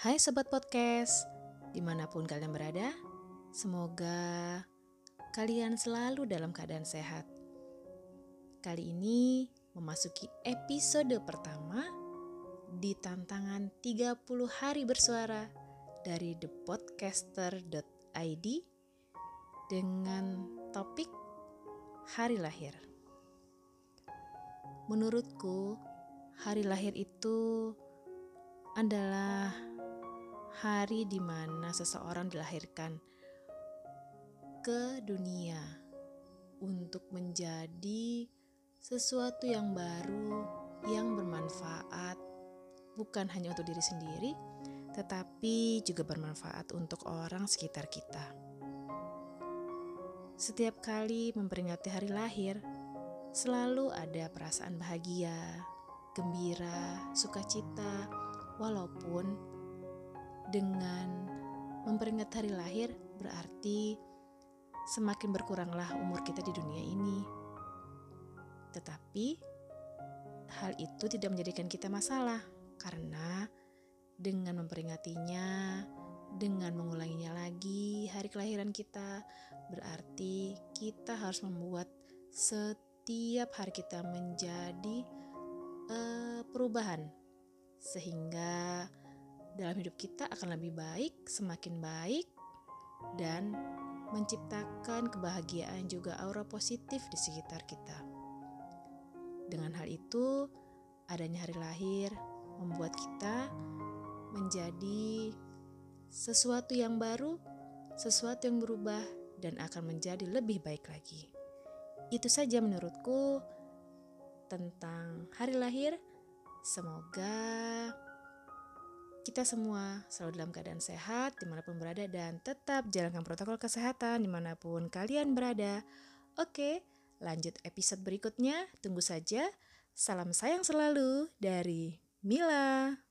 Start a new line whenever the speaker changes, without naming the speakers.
Hai Sobat Podcast, di mana pun kalian berada, semoga kalian selalu dalam keadaan sehat. Kali ini memasuki episode pertama di tantangan 30 hari bersuara dari thepodcaster.id dengan topik hari lahir. Menurutku, hari lahir itu adalah hari di mana seseorang dilahirkan ke dunia untuk menjadi sesuatu yang baru, yang bermanfaat, bukan hanya untuk diri sendiri, tetapi juga bermanfaat untuk orang sekitar kita. Setiap kali memperingati hari lahir, selalu ada perasaan bahagia, gembira, sukacita, walaupun dengan memperingati hari lahir berarti semakin berkuranglah umur kita di dunia ini. Tetapi hal itu tidak menjadikan kita masalah karena dengan memperingatinya, dengan mengulanginya lagi hari kelahiran kita, berarti kita harus membuat setiap hari kita menjadi uh, perubahan sehingga dalam hidup kita akan lebih baik, semakin baik dan menciptakan kebahagiaan juga aura positif di sekitar kita. Dengan hal itu, adanya hari lahir membuat kita menjadi sesuatu yang baru, sesuatu yang berubah dan akan menjadi lebih baik lagi. Itu saja menurutku tentang hari lahir. Semoga kita semua selalu dalam keadaan sehat di mana pun berada dan tetap jalankan protokol kesehatan di mana pun kalian berada. Oke, lanjut episode berikutnya. Tunggu saja. Salam sayang selalu dari Mila.